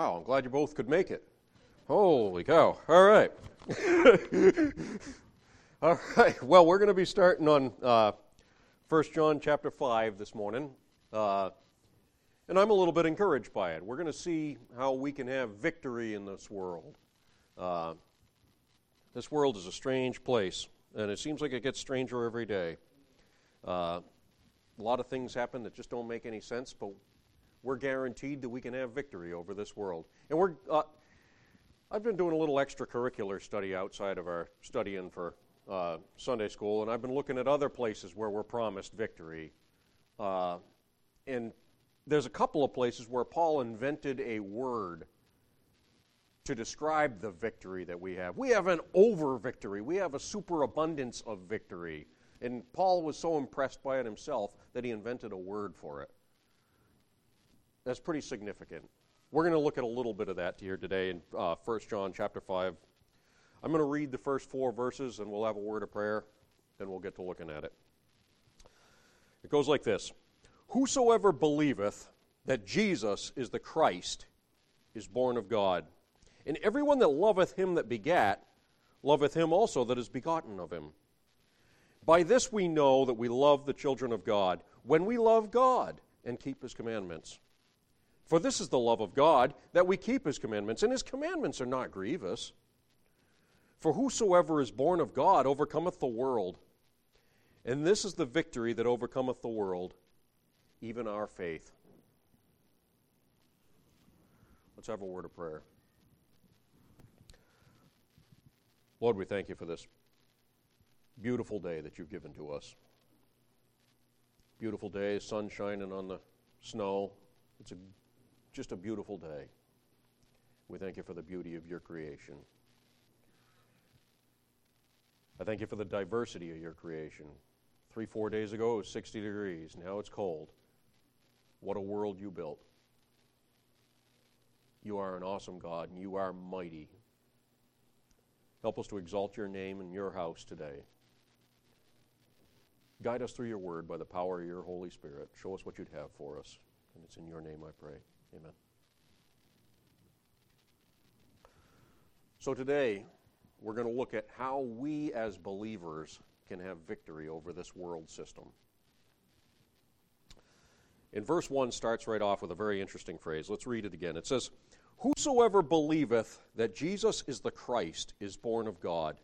Wow, I'm glad you both could make it. Holy cow. All right. All right. Well, we're going to be starting on uh, 1 John chapter 5 this morning. Uh, and I'm a little bit encouraged by it. We're going to see how we can have victory in this world. Uh, this world is a strange place, and it seems like it gets stranger every day. Uh, a lot of things happen that just don't make any sense, but we're guaranteed that we can have victory over this world. And we're, uh, I've been doing a little extracurricular study outside of our studying for uh, Sunday school, and I've been looking at other places where we're promised victory. Uh, and there's a couple of places where Paul invented a word to describe the victory that we have. We have an over victory, we have a superabundance of victory. And Paul was so impressed by it himself that he invented a word for it. That's pretty significant. We're going to look at a little bit of that here today in uh, 1 John chapter 5. I'm going to read the first four verses and we'll have a word of prayer, then we'll get to looking at it. It goes like this Whosoever believeth that Jesus is the Christ is born of God. And everyone that loveth him that begat, loveth him also that is begotten of him. By this we know that we love the children of God, when we love God and keep his commandments. For this is the love of God, that we keep his commandments, and his commandments are not grievous. For whosoever is born of God overcometh the world. And this is the victory that overcometh the world, even our faith. Let's have a word of prayer. Lord, we thank you for this beautiful day that you've given to us. Beautiful day, sun shining on the snow. It's a just a beautiful day. We thank you for the beauty of your creation. I thank you for the diversity of your creation. Three, four days ago, it was 60 degrees. Now it's cold. What a world you built. You are an awesome God, and you are mighty. Help us to exalt your name in your house today. Guide us through your word by the power of your Holy Spirit. Show us what you'd have for us. And it's in your name I pray. Amen. So today, we're going to look at how we as believers can have victory over this world system. In verse 1 starts right off with a very interesting phrase. Let's read it again. It says, Whosoever believeth that Jesus is the Christ is born of God.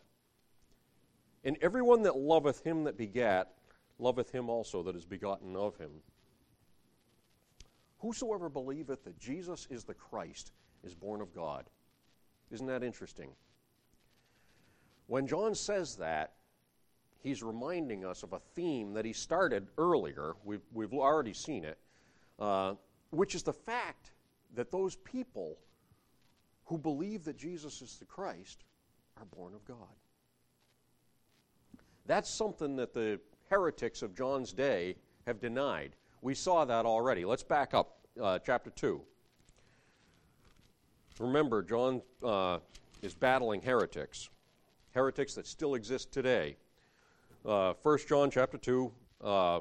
And everyone that loveth him that begat, loveth him also that is begotten of him. Whosoever believeth that Jesus is the Christ is born of God. Isn't that interesting? When John says that, he's reminding us of a theme that he started earlier. We've, we've already seen it, uh, which is the fact that those people who believe that Jesus is the Christ are born of God. That's something that the heretics of John's day have denied. We saw that already. Let's back up, uh, chapter 2. Remember, John uh, is battling heretics, heretics that still exist today. Uh, 1 John chapter 2, uh,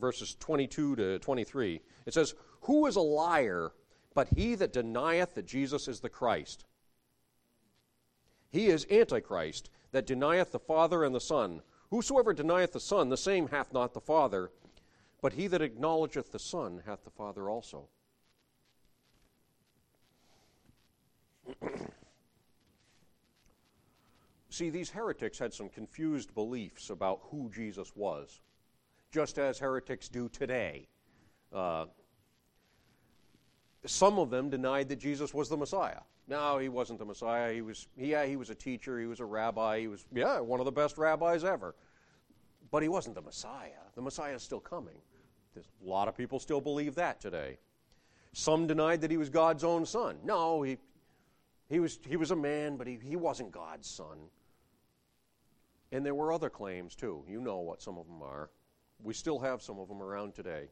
verses 22 to 23. It says, Who is a liar but he that denieth that Jesus is the Christ? He is Antichrist, that denieth the Father and the Son. Whosoever denieth the Son, the same hath not the Father. But he that acknowledgeth the Son hath the Father also. See, these heretics had some confused beliefs about who Jesus was, just as heretics do today. Uh, some of them denied that Jesus was the Messiah. No, he wasn't the Messiah. He was, yeah, he was a teacher. He was a rabbi. He was, yeah, one of the best rabbis ever. But he wasn't the Messiah. The Messiah is still coming. A lot of people still believe that today. Some denied that he was God's own son. No, he, he, was, he was a man, but he, he wasn't God's son. And there were other claims, too. You know what some of them are. We still have some of them around today.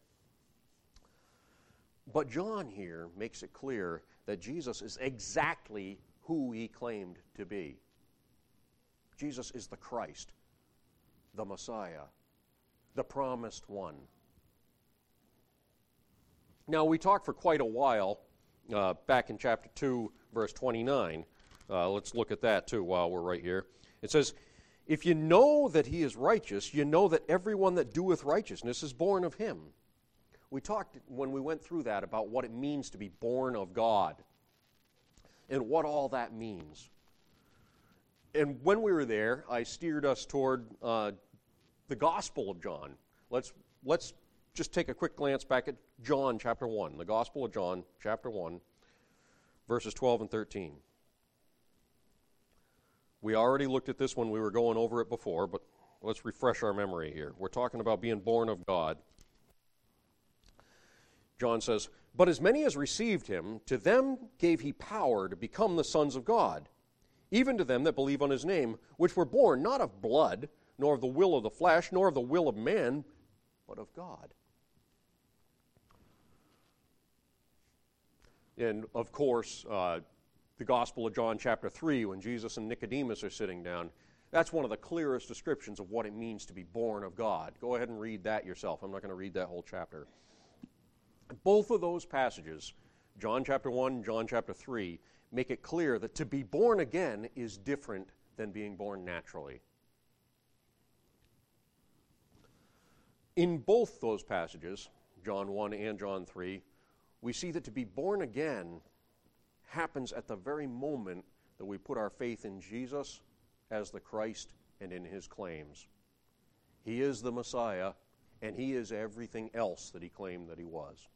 But John here makes it clear that Jesus is exactly who he claimed to be. Jesus is the Christ, the Messiah, the promised one. Now, we talked for quite a while uh, back in chapter 2, verse 29. Uh, let's look at that too while we're right here. It says, If you know that he is righteous, you know that everyone that doeth righteousness is born of him. We talked when we went through that about what it means to be born of God and what all that means. And when we were there, I steered us toward uh, the Gospel of John. Let's, let's just take a quick glance back at John chapter 1, the Gospel of John chapter 1, verses 12 and 13. We already looked at this when we were going over it before, but let's refresh our memory here. We're talking about being born of God. John says, But as many as received him, to them gave he power to become the sons of God, even to them that believe on his name, which were born not of blood, nor of the will of the flesh, nor of the will of man, but of God. And of course, uh, the Gospel of John, chapter 3, when Jesus and Nicodemus are sitting down, that's one of the clearest descriptions of what it means to be born of God. Go ahead and read that yourself. I'm not going to read that whole chapter. Both of those passages, John chapter 1, John chapter 3, make it clear that to be born again is different than being born naturally. In both those passages, John 1 and John 3, we see that to be born again happens at the very moment that we put our faith in Jesus as the Christ and in his claims. He is the Messiah, and he is everything else that he claimed that he was.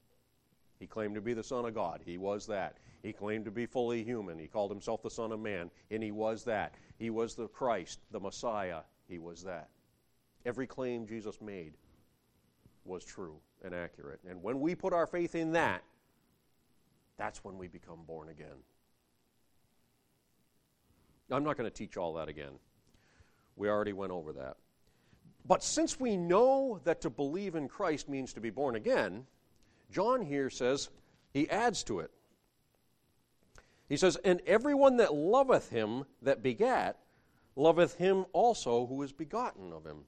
He claimed to be the Son of God. He was that. He claimed to be fully human. He called himself the Son of Man, and he was that. He was the Christ, the Messiah. He was that. Every claim Jesus made was true and accurate. And when we put our faith in that, that's when we become born again. I'm not going to teach all that again. We already went over that. But since we know that to believe in Christ means to be born again, John here says, he adds to it. He says, And everyone that loveth him that begat, loveth him also who is begotten of him.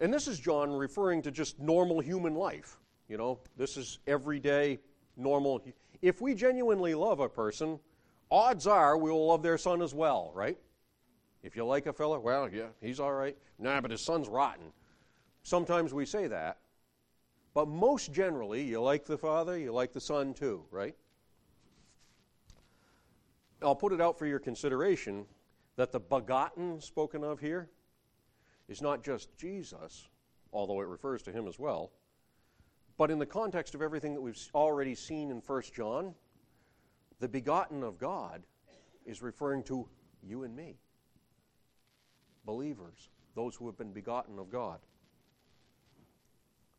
And this is John referring to just normal human life. You know, this is everyday, normal. If we genuinely love a person, odds are we will love their son as well, right? If you like a fella, well, yeah, he's all right. Nah, but his son's rotten. Sometimes we say that. But most generally, you like the father, you like the son too, right? I'll put it out for your consideration that the begotten spoken of here is not just Jesus, although it refers to him as well, but in the context of everything that we've already seen in 1 John, the begotten of God is referring to you and me, believers, those who have been begotten of God.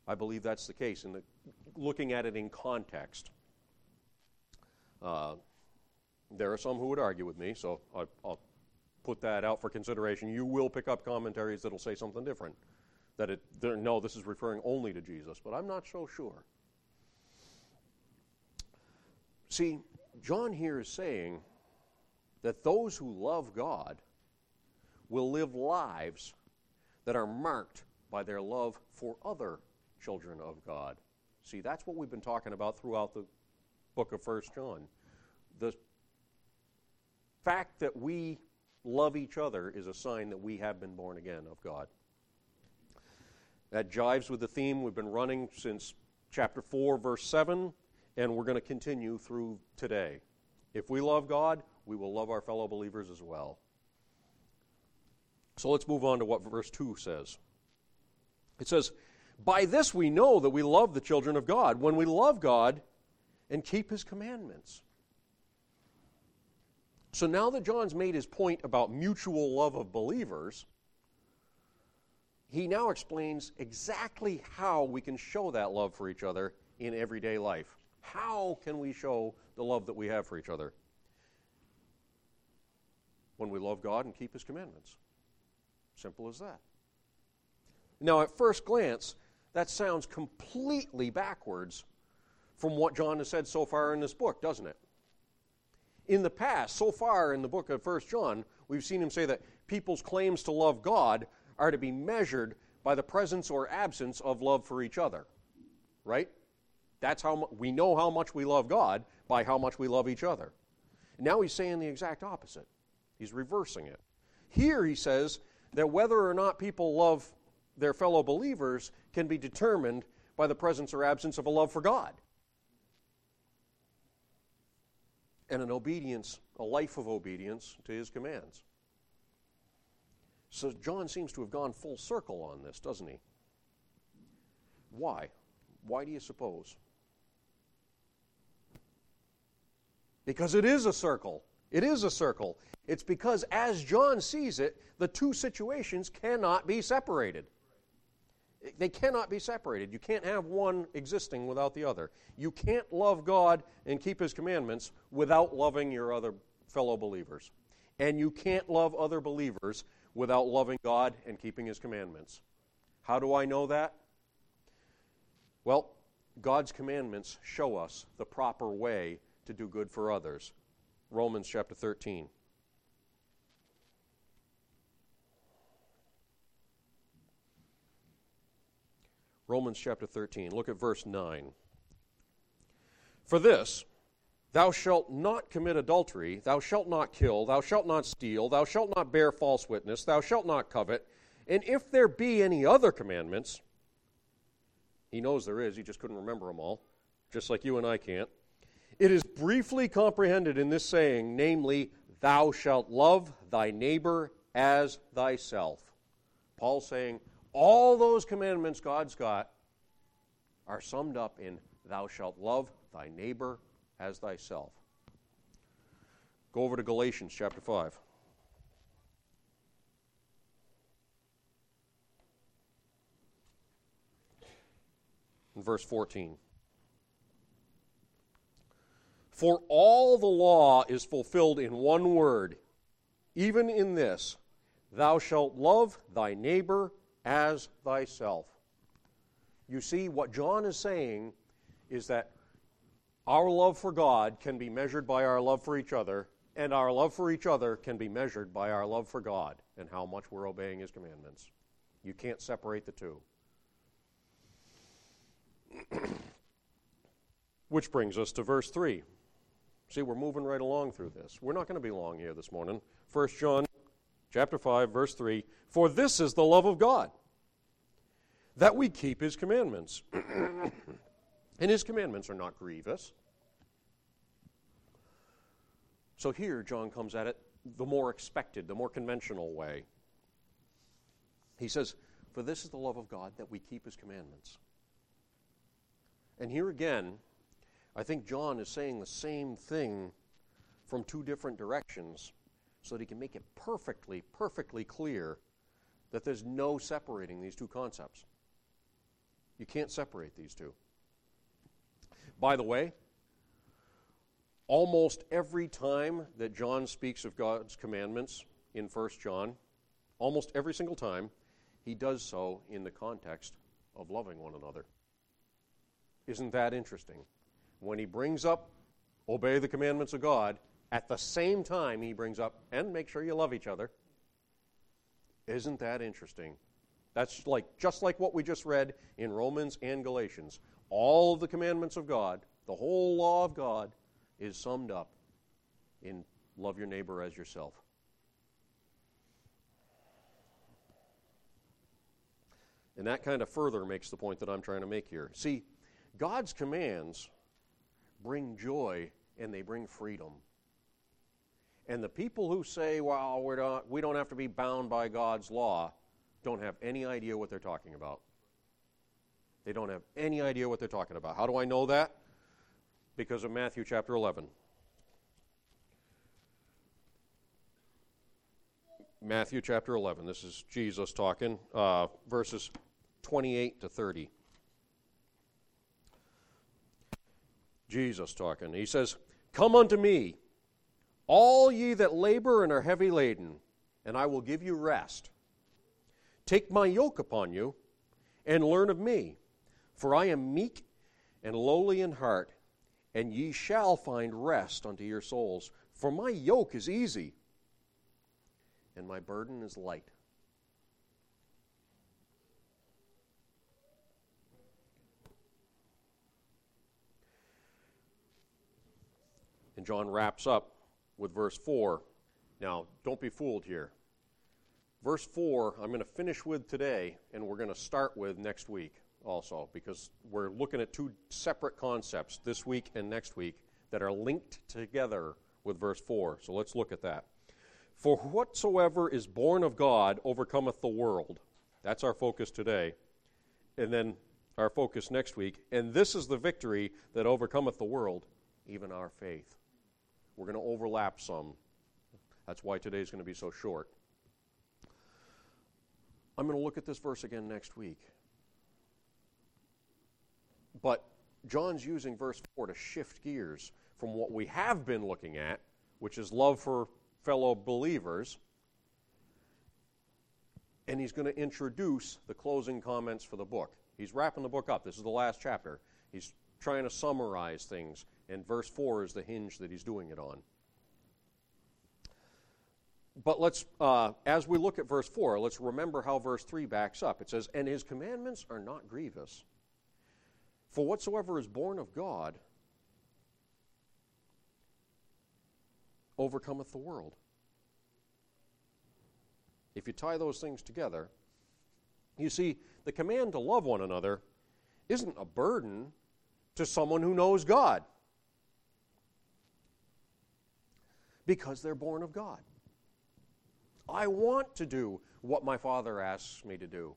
I believe that's the case, and looking at it in context. Uh, there are some who would argue with me, so I, I'll put that out for consideration. You will pick up commentaries that'll say something different that it, no, this is referring only to Jesus, but I'm not so sure. See, John here is saying that those who love God will live lives that are marked by their love for other children of God. See, that's what we've been talking about throughout the book of First John. The fact that we love each other is a sign that we have been born again of God. That jives with the theme we've been running since chapter 4, verse 7, and we're going to continue through today. If we love God, we will love our fellow believers as well. So let's move on to what verse 2 says. It says, By this we know that we love the children of God, when we love God and keep his commandments. So now that John's made his point about mutual love of believers, he now explains exactly how we can show that love for each other in everyday life. How can we show the love that we have for each other? When we love God and keep His commandments. Simple as that. Now, at first glance, that sounds completely backwards from what John has said so far in this book, doesn't it? In the past, so far in the book of 1 John, we've seen him say that people's claims to love God are to be measured by the presence or absence of love for each other. Right? That's how we know how much we love God by how much we love each other. Now he's saying the exact opposite. He's reversing it. Here he says that whether or not people love their fellow believers can be determined by the presence or absence of a love for God. And an obedience, a life of obedience to his commands. So John seems to have gone full circle on this, doesn't he? Why? Why do you suppose? Because it is a circle. It is a circle. It's because, as John sees it, the two situations cannot be separated. They cannot be separated. You can't have one existing without the other. You can't love God and keep His commandments without loving your other fellow believers. And you can't love other believers without loving God and keeping His commandments. How do I know that? Well, God's commandments show us the proper way to do good for others. Romans chapter 13. Romans chapter 13. Look at verse 9. For this, thou shalt not commit adultery, thou shalt not kill, thou shalt not steal, thou shalt not bear false witness, thou shalt not covet. And if there be any other commandments, he knows there is, he just couldn't remember them all, just like you and I can't. It is briefly comprehended in this saying, namely, thou shalt love thy neighbor as thyself. Paul's saying, all those commandments God's got are summed up in thou shalt love thy neighbor as thyself. Go over to Galatians chapter 5. In verse 14. For all the law is fulfilled in one word, even in this Thou shalt love thy neighbor as thyself. You see, what John is saying is that our love for God can be measured by our love for each other, and our love for each other can be measured by our love for God and how much we're obeying His commandments. You can't separate the two. Which brings us to verse 3. See, we're moving right along through this. We're not going to be long here this morning. 1 John chapter 5 verse 3, "For this is the love of God, that we keep his commandments." and his commandments are not grievous. So here John comes at it the more expected, the more conventional way. He says, "For this is the love of God that we keep his commandments." And here again, I think John is saying the same thing from two different directions so that he can make it perfectly, perfectly clear that there's no separating these two concepts. You can't separate these two. By the way, almost every time that John speaks of God's commandments in 1 John, almost every single time, he does so in the context of loving one another. Isn't that interesting? When he brings up obey the commandments of God, at the same time he brings up and make sure you love each other. Isn't that interesting? That's like just like what we just read in Romans and Galatians. All the commandments of God, the whole law of God is summed up in love your neighbor as yourself. And that kind of further makes the point that I'm trying to make here. See, God's commands bring joy and they bring freedom. And the people who say, well, we're not, we don't have to be bound by God's law, don't have any idea what they're talking about. They don't have any idea what they're talking about. How do I know that? Because of Matthew chapter 11. Matthew chapter 11. This is Jesus talking, uh, verses 28 to 30. Jesus talking. He says, Come unto me, all ye that labor and are heavy laden, and I will give you rest. Take my yoke upon you, and learn of me, for I am meek and lowly in heart, and ye shall find rest unto your souls. For my yoke is easy, and my burden is light. And John wraps up with verse 4. Now, don't be fooled here. Verse 4, I'm going to finish with today, and we're going to start with next week also, because we're looking at two separate concepts this week and next week that are linked together with verse 4. So let's look at that. For whatsoever is born of God overcometh the world. That's our focus today. And then our focus next week. And this is the victory that overcometh the world, even our faith. We're going to overlap some. That's why today's going to be so short. I'm going to look at this verse again next week. But John's using verse 4 to shift gears from what we have been looking at, which is love for fellow believers, and he's going to introduce the closing comments for the book. He's wrapping the book up. This is the last chapter. He's trying to summarize things, and verse 4 is the hinge that he's doing it on. But let's, uh, as we look at verse 4, let's remember how verse 3 backs up. It says, And his commandments are not grievous. For whatsoever is born of God overcometh the world. If you tie those things together, you see, the command to love one another isn't a burden to someone who knows God because they're born of God. I want to do what my Father asks me to do.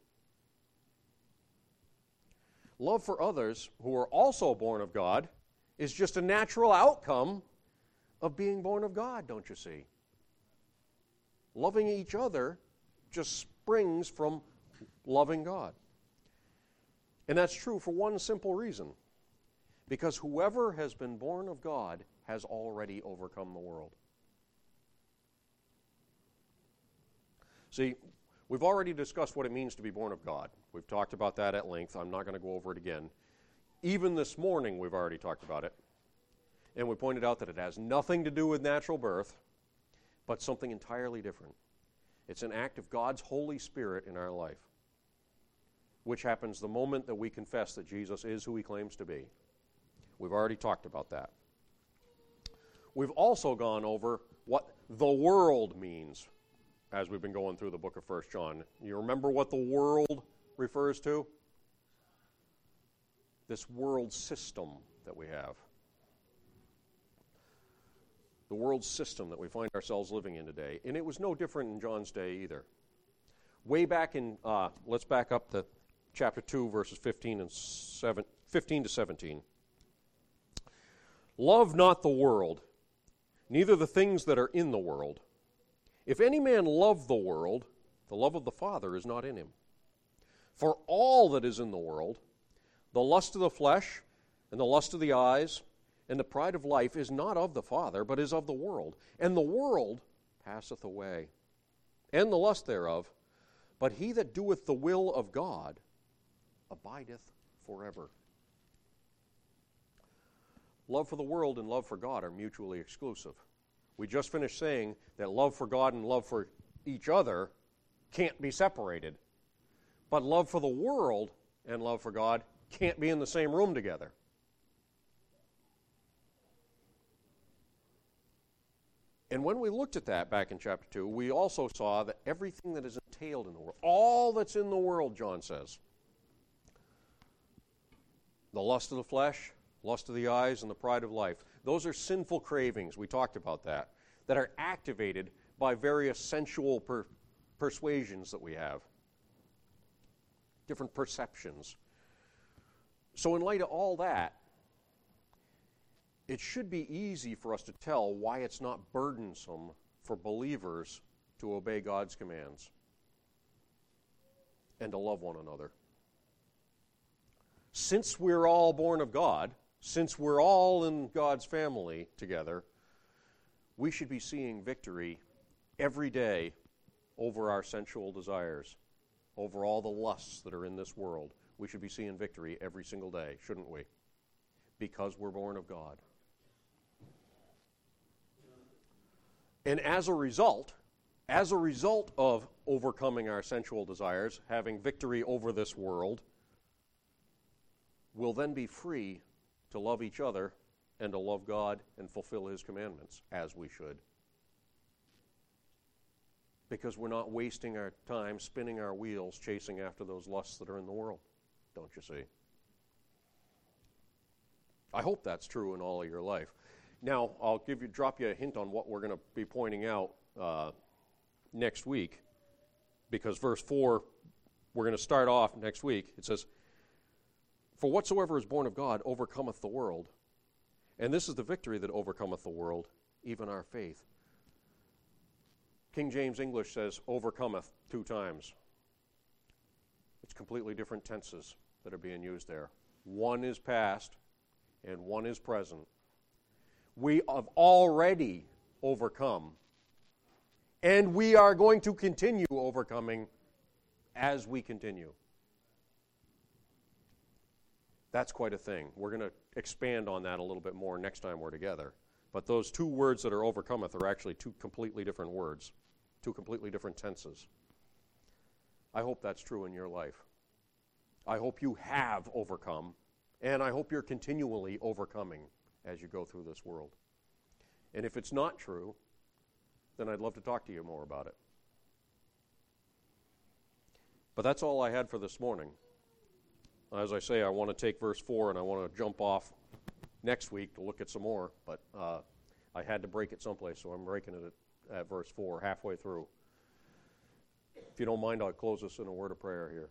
Love for others who are also born of God is just a natural outcome of being born of God, don't you see? Loving each other just springs from loving God. And that's true for one simple reason because whoever has been born of God has already overcome the world. See, we've already discussed what it means to be born of God. We've talked about that at length. I'm not going to go over it again. Even this morning, we've already talked about it. And we pointed out that it has nothing to do with natural birth, but something entirely different. It's an act of God's Holy Spirit in our life, which happens the moment that we confess that Jesus is who he claims to be. We've already talked about that. We've also gone over what the world means as we've been going through the book of 1 John. You remember what the world refers to? This world system that we have. The world system that we find ourselves living in today. And it was no different in John's day either. Way back in, uh, let's back up to chapter 2, verses 15, and 7, 15 to 17. Love not the world, neither the things that are in the world. If any man love the world, the love of the Father is not in him. For all that is in the world, the lust of the flesh, and the lust of the eyes, and the pride of life is not of the Father, but is of the world. And the world passeth away, and the lust thereof. But he that doeth the will of God abideth forever. Love for the world and love for God are mutually exclusive. We just finished saying that love for God and love for each other can't be separated. But love for the world and love for God can't be in the same room together. And when we looked at that back in chapter 2, we also saw that everything that is entailed in the world, all that's in the world, John says, the lust of the flesh, lust of the eyes, and the pride of life, those are sinful cravings. We talked about that, that are activated by various sensual per- persuasions that we have, different perceptions. So, in light of all that, it should be easy for us to tell why it's not burdensome for believers to obey God's commands and to love one another. Since we're all born of God, since we're all in God's family together, we should be seeing victory every day over our sensual desires, over all the lusts that are in this world. We should be seeing victory every single day, shouldn't we? Because we're born of God. And as a result, as a result of overcoming our sensual desires, having victory over this world, we'll then be free to love each other and to love God and fulfill His commandments, as we should. Because we're not wasting our time spinning our wheels chasing after those lusts that are in the world, don't you see? I hope that's true in all of your life. Now, I'll give you, drop you a hint on what we're going to be pointing out uh, next week, because verse 4, we're going to start off next week. It says, For whatsoever is born of God overcometh the world. And this is the victory that overcometh the world, even our faith. King James English says overcometh two times. It's completely different tenses that are being used there. One is past and one is present. We have already overcome, and we are going to continue overcoming as we continue. That's quite a thing. We're going to expand on that a little bit more next time we're together. But those two words that are overcometh are actually two completely different words, two completely different tenses. I hope that's true in your life. I hope you have overcome, and I hope you're continually overcoming as you go through this world. And if it's not true, then I'd love to talk to you more about it. But that's all I had for this morning. As I say, I want to take verse 4 and I want to jump off next week to look at some more, but uh, I had to break it someplace, so I'm breaking it at, at verse 4, halfway through. If you don't mind, I'll close us in a word of prayer here.